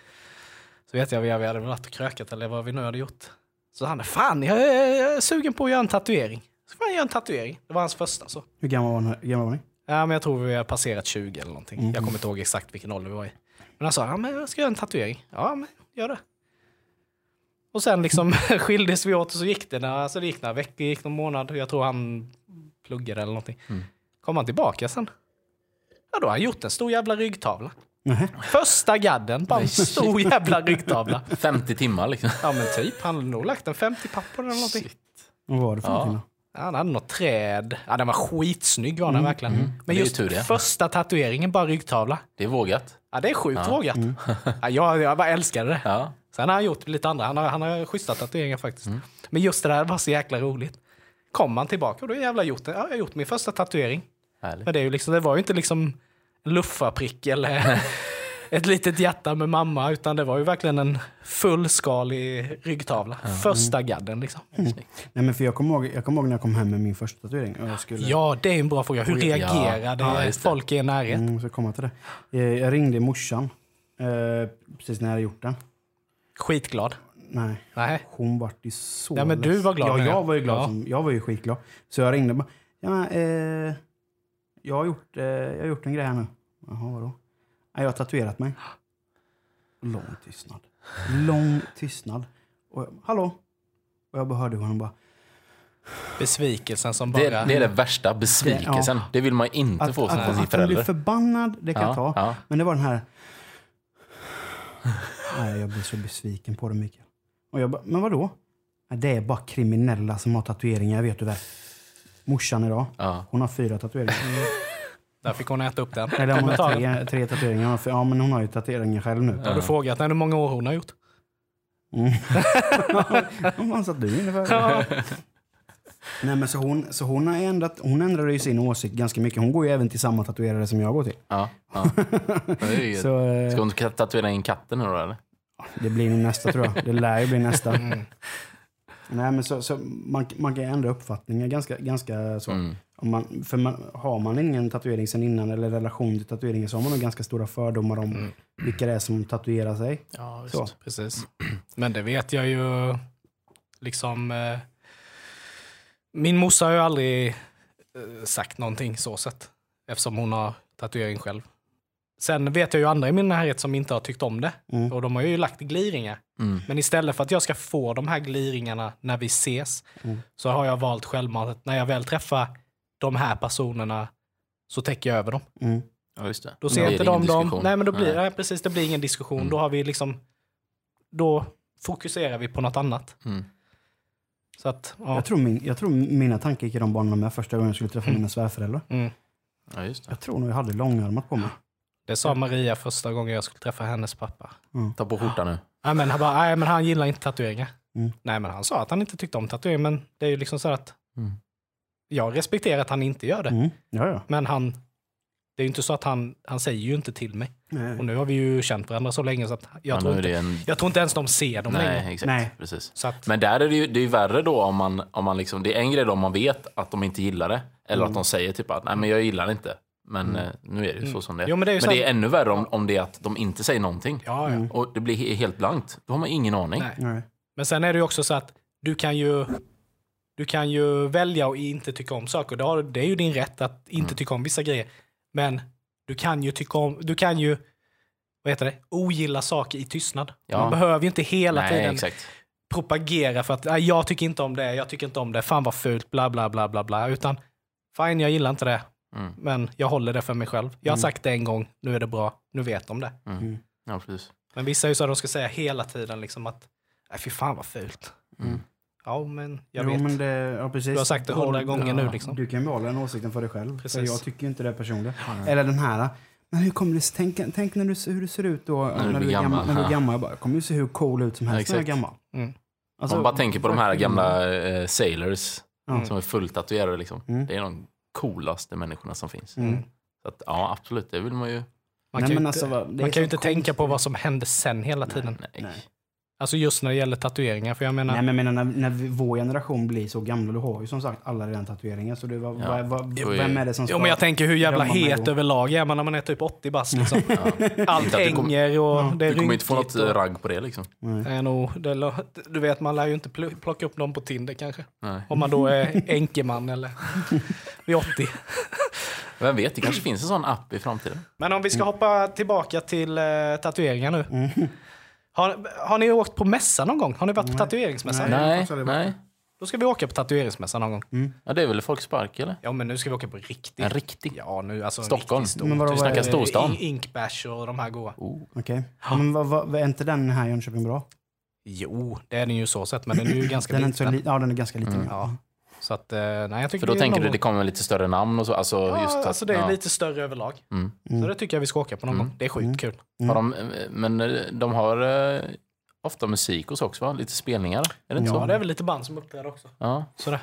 Så vet jag, vi hade väl varit och krökat eller vad vi nu hade gjort. Så han, fan jag är, jag är sugen på att göra en tatuering. Så får jag göra en tatuering. Det var hans första så. Hur gammal var, hur gammal var ni? Ja, men jag tror vi har passerat 20 eller någonting. Mm. Jag kommer inte ihåg exakt vilken ålder vi var i. Men han sa, ja men jag ska göra en tatuering. Ja, men gör det. Och sen liksom skildes vi åt och så gick det, när, alltså det gick några veckor, gick någon månad. Jag tror han pluggade eller någonting. Mm. Kom han tillbaka sen. Ja, då har han gjort en stor jävla ryggtavla. Nähä. Första gadden, bara en stor jävla ryggtavla. 50 timmar liksom. Ja men typ, han hade nog lagt en 50 pappor eller någonting. Vad var det för Ja. någonting han hade något träd. Ja, den var skitsnygg var den Mm, verkligen. Det Men just tur det. första tatueringen, bara ryggtavla. Det är vågat. Ja, det är sjukt Ja. vågat. Mm. Ja, jag, jag bara älskade det. Ja. Sen har han gjort lite andra. Han har, han har schyssta tatueringar faktiskt. Mm. Men just det där var så jäkla roligt. Kom han tillbaka och då jävla gjort det. Ja, jag har gjort min första tatuering. Härligt. Men det, är ju liksom, det var ju inte liksom luffarprick eller ett litet hjärta med mamma. Utan det var ju verkligen en fullskalig ryggtavla. Första gadden liksom. Nej, men för jag kommer ihåg, jag kommer ihåg när jag kom hem med min första tatuering. Och jag skulle, Ja, det är en bra fråga. Hur ja. reagerade Ja, det. folk i er närhet? Mm, så komma till det. Eh, Jag ringde morsan eh, precis när jag hade gjort den. Skitglad. Nej, Nej. hon vart ju så Ja, men du var glad Ja, jag var ju glad. Ja. Som, jag var ju skitglad. Så jag ringde bara, ja, men, eh, jag, har gjort, eh, jag har gjort en grej här nu. Jaha, vadå? Ja, jag har tatuerat mig. Lång tystnad. Lång tystnad. Och jag, Hallå? Och jag bara hörde honom bara, Besvikelsen som bara... Det, det är det värsta, besvikelsen. Det vill man inte att, få att, från sin att, hon blir förälder. förbannad, det kan jag ta. Ja, ja. Men det var den här... Nej, jag blir så besviken på det, Mikael. Och jag bara, men vadå? Nej, Det är bara kriminella som har tatueringar, vet du väl? morsan idag. Ja. Hon har fyra tatueringar. Där fick hon äta upp den. Hon har Kommentaren. tre, tre tatueringar. Hon Ja, men hon har ju tatueringar själv nu. Har du frågat henne hur många år hon har gjort? Mm. Fan satt du inne för? Nej, men så hon, så hon, har ändrat, hon ändrade ju sin åsikt ganska mycket. Hon går ju även till samma tatuerare som jag går till. Ja, ja. Det, är ju... Så eh, Ska hon tatuera in katten nu då eller? det blir nog nästa tror jag. Det lär ju bli nästa. Mm. Nej, men så, så man, man kan ändra uppfattningar ganska, ganska så. Mm. Om man, för man, har man ingen tatuering sen innan eller relation till tatueringen så har man nog ganska stora fördomar om Mm. vilka det är som tatuerar sig. Ja, Så. visst. Precis. Men det vet jag ju liksom. Eh, min morsa har ju aldrig eh, sagt någonting så sett. Eftersom hon har tatuering själv. Sen vet jag ju andra i min närhet som inte har tyckt om det. Mm. Och de har ju lagt gliringar. Mm. Men istället för att jag ska få de här gliringarna när vi ses Mm. så har jag valt självmant att när jag väl träffar de här personerna så täcker jag över dem. Mm. Ja, just det. Då ser blir inte de dem. diskussion. Nej, men då blir Nej. nej. precis, det blir ingen diskussion. Mm. Då har vi liksom, då fokuserar vi på något annat. Mm. Så att, ja. Jag, tror min, jag tror mina tankar gick i de banorna med första gången jag skulle träffa Mm. mina svärföräldrar. Mm. Ja, just det. Jag tror nog jag hade långärmat på mig. Det sa Maria första gången jag skulle träffa hennes pappa. Ta på skjortan nu. Nej, men han, bara, nej, men han gillar inte tatueringar. Mm. Nej, men han sa att han inte tyckte om tatueringar, men det är ju liksom så att Mm. jag respekterar att han inte gör det. Mm. Ja, ja. Men han, det är ju inte så att han, han säger ju inte till mig. Nej. Och nu har vi ju känt varandra så länge så att jag, Ja, tror, inte, en... jag tror inte ens de ser dem längre. Nej, exakt. Nej. Precis. Så att, Men där är det ju, det är ju värre då om man, om man liksom, det är en grej då om man vet att de inte gillar det. Eller Mm. att de säger typ att nej men jag gillar det inte. Men eh, nu är det ju så som det är. Jo, men det är men det är ännu värre om, om det är att de inte säger någonting. ja, ja. Mm. Och det blir he- helt blankt. Då har man ingen aning. Nej. Nej. Men sen är det ju också så att du kan ju, du kan ju välja att inte tycka om saker. Det, har, det är ju din rätt att inte Mm. tycka om vissa grejer. Men du kan ju tycka om, du kan ju, vad heter det, ogilla saker i tystnad. Ja. Man behöver ju inte hela Nej, tiden exakt. propagera för att "Nej, jag tycker inte om det, jag tycker inte om det, fan vad fult, bla bla bla bla bla. Utan fine, jag gillar inte det, Mm. men jag håller det för mig själv. Jag har Mm. sagt det en gång, nu är det bra, nu vet de det. Mm. Mm. Ja, precis. Men vissa är ju så att de ska säga hela tiden liksom att, nej fy fan vad fult. Mm. Ja, men jag jo, vet. men det, ja, precis. Du har sagt det hundra gånger nu, liksom. Du kan behålla den åsikten för dig själv. För Precis. jag tycker inte det personligen. Eller den här. Men hur kommer det, tänk, tänk när du, hur du ser ut då när, du blir är gammal. När du är Ja. gammal. Jag bara, jag kommer ju se hur cool ut som helst när jag är gammal. Mm. Alltså, man bara tänker på de här gamla eh, sailors Ja. som är fullt tatuerade. Liksom. Mm. Det är de coolaste människorna som finns. Mm. Så att, ja, absolut. Det vill man ju... Man Nej, kan ju inte, alltså, man kan inte tänka på vad som hände sen hela tiden. Nej. Nej. Alltså just när det gäller tatueringar. För jag menar, Nej, men jag menar, när, när vår generation blir så gamla, då har ju som sagt alla redan tatueringar. Så det var, Ja. vad, vad, Jo, vem är det som ska... jo, men jag tänker hur jävla het överlag är man när man är typ 80 bast. Liksom. Allt du kom- hänger och det är Du kommer inte få något och- ragg på det liksom. Nej. Det är nog, det, du vet, man lär ju inte pl- plocka upp någon på Tinder kanske. Nej. Om man då är enkeman eller vid 80. Vem vet, det kanske finns en sån app i framtiden. Men om vi ska hoppa tillbaka till eh, tatueringar nu. Mm. Har, har ni åkt på mässa någon gång? Har ni varit på tatueringsmässan? Nej. Nej, varit nej. Då ska vi åka på tatueringsmässan någon gång. Ja, det är väl Folkspark eller? Ja, men nu ska vi åka på riktigt. En riktig? Ja, nu alltså Stockholm? riktigt stor. Men vadå, Vi är snackar storstan. In- Inkbash och de här goa. Oh. Okej. Men vad, vad, är inte den här i Jönköping bra? Jo, det är den ju så sett, men den är ju ganska Den är inte så liten. li- ja, den är ganska liten. Mm. Ja. Så att, eh, nej, jag tycker För då tänker någon du det kommer lite större namn och så? Alltså, Ja, just att, alltså det är ja. lite större överlag. Mm. Mm. Så det tycker jag vi ska åka på någon Mm. gång. Det är sjukt Mm. kul. Har de, men eh, de har eh, ofta musik hos också va? Lite spelningar? Är det inte Ja, så? det är väl lite band som uppträder också. Ja. Sådär.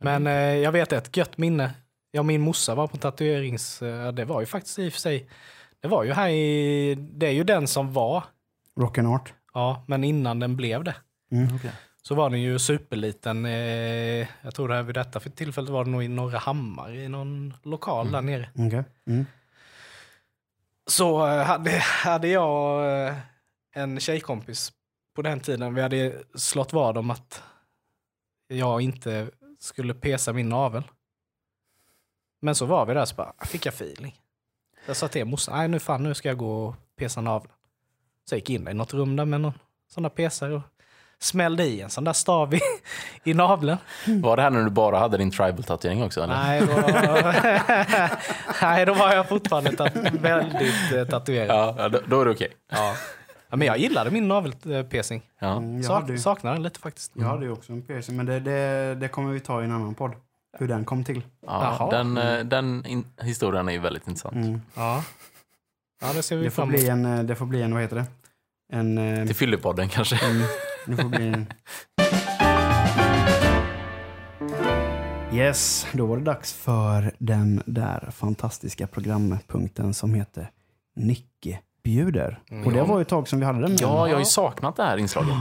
Men eh, jag vet ett gött minne. Jag och min morsa var på tatuerings... Eh, det var ju faktiskt i och för sig... Det var ju här i... Det är ju den som var. Rock and Art. Ja, men innan den blev det. Mm. Så var den ju superliten. Eh, jag tror det här vid detta för tillfället var det nog i Norra Hammar i någon lokal där nere. Okej. Mm. Så eh, hade, hade jag eh, en tjejkompis på den tiden. Vi hade slått vad om att jag inte skulle pesa min navel. Men så var vi där så bara, fick jag feeling. Jag sa till morsan, nej nu fan nu ska jag gå och pesa naveln. Så jag gick in i något rum där med någon sån där pesare och smällde i en sån där stav i, i naveln. Var det här när du bara hade din tribal-tatuering också? Eller? Nej, då, nej, då var jag fortfarande tat väldigt eh, tatuerad. Ja, då, då är det okej. Ja. Ja, men jag gillade min navelpiercing. Ja. Mm, Sak, saknar den lite faktiskt. jag hade ju också en piercing, men det, det, det kommer vi ta i en annan podd. hur den kom till. Ja, den eh, den in, historien är ju väldigt intressant. Mm. Ja. Ja, det ser vi Det får fram bli emot. en, eh, det får bli en, vad heter det? En, Till Fyllepodden kanske. Mm, det får bli en... Yes, då var det dags för den där fantastiska programpunkten som heter Nicke bjuder. Och det var ju ett tag som vi hade den. med. Ja, jag har ju saknat det här inslaget.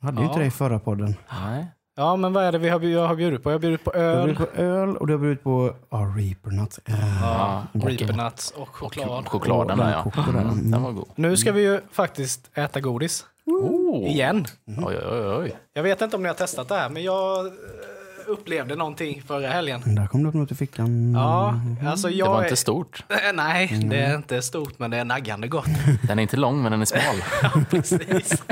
Jag hade ju inte det i förra podden. Nej. Ja, men vad är det vi har, jag har bjudit på? Jag har bjudit på Du har öl, bjudit på öl och du har bjudit på ja, Reaper Nuts. Äh, ja, okej. Reaper Nuts och choklad. Chokladen där ja. chokladen. Mm, den var god. Nu ska vi ju faktiskt äta godis. Oh. Igen. Oj, oj, oj, oj. Jag vet inte om ni har testat det här, men jag eh, upplevde någonting förra helgen. Där kom det upp något i fickan. Ja, alltså jag Det var är- inte stort. Nej, det är inte stort, men det är naggande gott. Den är inte lång, men den är smal. Precis.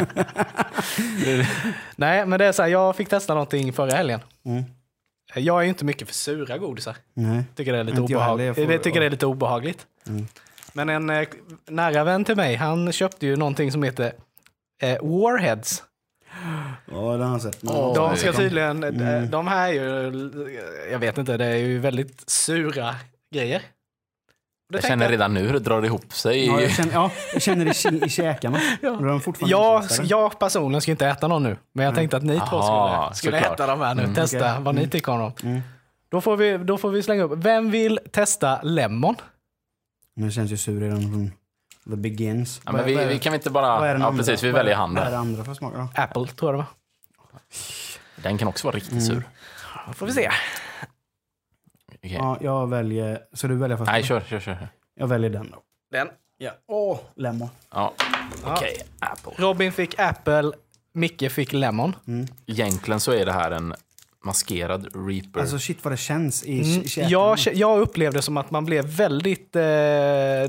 Nej, men det är så här, jag fick testa någonting förra helgen. Mm. Jag är ju inte mycket för sura godisar. Nej. Tycker det är lite, Inte jag obehagligt. heller, jag Jag, får- tycker det är lite obehagligt. Mm. Men en eh, nära vän till mig, han köpte ju någonting som heter eh, Warheads. Ja, det har jag sett. Åh, de ska tydligen, eh, Mm. de här är ju, jag vet inte, det är ju väldigt sura grejer. Det Jag känner redan nu hur det drar ihop sig. Ja, jag känner, ja, jag känner det i, i käkarna. Ja. Jag, jag personligen ska inte äta någon nu, men jag tänkte att ni två skulle, skulle såklart. äta de här nu. Mm, testa okej. vad ni Mm. tycker om dem. Mm. Då, får vi, då får vi slänga upp. Vem vill testa lemon? Det känns ju sur redan the begins. Ja, men vi, vi kan vi inte bara... Ja, andra? precis. Vi Vad väljer hand Vad är det andra för smak då? Apple, tror jag det var. Den kan också vara riktigt Mm. sur. Då får vi se. Okej. Ja, jag väljer... Så du väljer först? Nej, kör, kör, kör. Jag väljer den då. Den. Ja. Åh, lemon. Ja. Ja. Okej, Apple. Robin fick Apple, Micke fick lemon. Egentligen så är det här en maskerad Reaper. Alltså shit vad det känns i Mm. mm. Jag, jag upplevde som att man blev väldigt... Eh,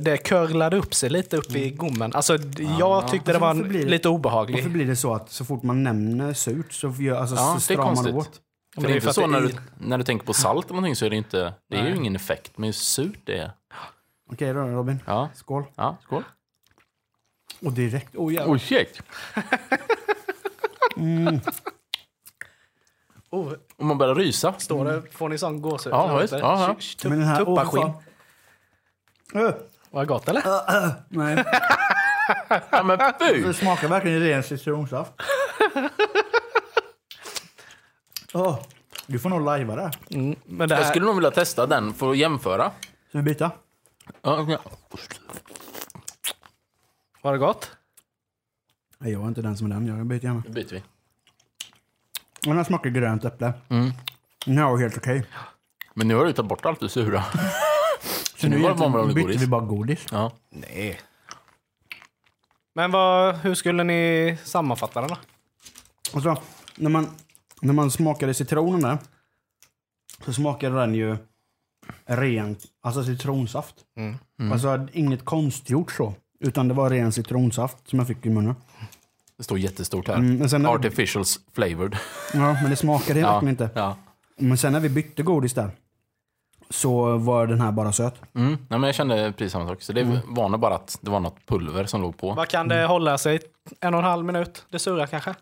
det curlade upp sig lite upp i gommen. Alltså, d- jag tyckte det Alltså, var varför en, blir det- lite Varför obehaglig. blir det så att så fort man nämner surt så, gör, alltså, Ja, så det stramar man åt? För men det är det inte för så när det du, är när du tänker på salt eller någonting så är det inte... Det är ju ingen effekt. Men surt det är... Okej då Robin. Ja. Skål. Ja, skål. Och direkt. Oh, jävlar. Oj, shit. Oh, Och man börjar rysa. står det, får ni sån gåshud? Ja, visst. det? Ja, ja. Men den här... fan. Öh, Var det gott eller? nej, Ja, men fy! det smakar verkligen ren citronsaft. Åh, du får nog lajva där. Mm, men det Jag här, skulle nog vilja testa den för att jämföra. Ska vi byta? Ja, ja. Var det gott? Nej, jag är inte den som är den. Jag byter gärna. Nu byter vi. Den här smakar grönt äpple. Mm. Den här var helt okej. Men nu har du tagit bort allt det sura. Så nu var det bara vanlig bytte godis. vi bara godis. Ja. Nej. Men vad, hur skulle ni sammanfatta den då? Och så, när man, när man smakade citronen där, så smakade den ju rent, alltså citronsaft. Mm. Alltså inget konstgjort så. Utan det var ren citronsaft som jag fick i munnen. Det står jättestort här. Mm, men sen när, Artificials flavored. ja, men det smakade Ja. verkligen inte. Ja. Men sen när vi bytte godis där, så var den här bara söt. Mm. Nej, men jag kände precis samma sak. Så det Mm. var nog bara att det var något pulver som låg på. Vad kan det hålla sig? En och en halv minut? Det sura kanske?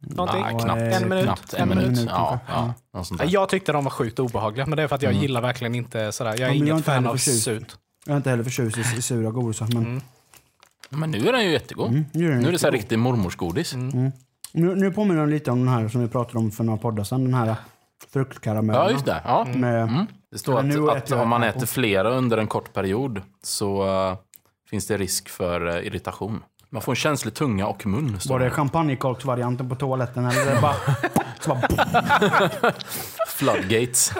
Någonting? Nej, Ja, knappt, En minut? knappt en En minut. minut ja, ja, något sånt där. Jag tyckte de var sjukt obehagliga, men det är för att jag gillar verkligen inte sådär. Jag är Mm. Ja, men jag är inget inte fan heller av förtjust. surt. Jag är inte heller förtjust i, i sura godisar. Men Mm. Men nu är den ju jättegod. Mm, nu är den nu är det så här riktig mormorsgodis. nu, nu påminner den lite om den här som vi pratade om för några poddar sedan. Den här fruktkaramellen. Ja, just det. Ja. Med, Mm. Det står att, att om man äter flera under en kort period så eh, finns det risk för eh, irritation. Man får en känslig tunga och mun. Var det champagnekorksvarianten på toaletten eller är det bara... så bara Floodgates.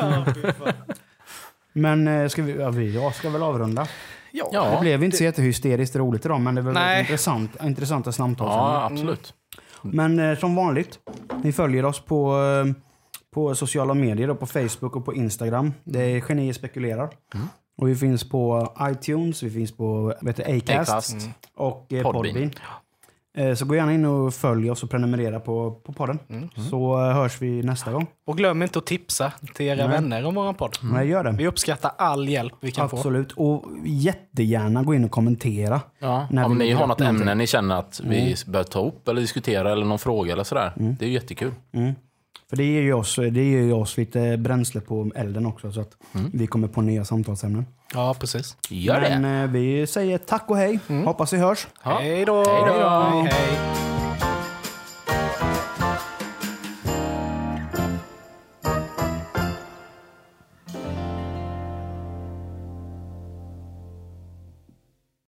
men eh, ska vi, ja, vi jag ska väl avrunda. Ja. Ja. Det blev inte så jättehysteriskt roligt idag, men det var väldigt intressant, intressanta samtal. Ja, absolut. Men eh, som vanligt, ni följer oss på, eh, på sociala medier, på Facebook och på Instagram. Det är Genier spekulerar. Mm. Och vi finns på iTunes, vi finns på vet du, Acast, Acast. och eh, Podbean. Podbean. Eh, Så gå gärna in och följ oss och prenumerera på, på podden. Mm. Så eh, hörs vi nästa gång. Och glöm inte att tipsa till era Nej. vänner om våran podd. Mm. Nej, gör det. Vi uppskattar all hjälp vi kan få. Absolut. Och jättegärna gå in och kommentera. Ja. När Om vi ni har något någonting. ämne ni känner att vi bör ta upp eller diskutera eller någon fråga eller sådär. Mm. Det är jättekul. För det ger ju oss, det ger ju oss lite bränsle på elden också så att vi kommer på nya samtalsämnen. Ja, precis. Gör det. Men eh, vi säger tack och hej. Hoppas vi hörs. Ja. Hej då! Hej då. hej.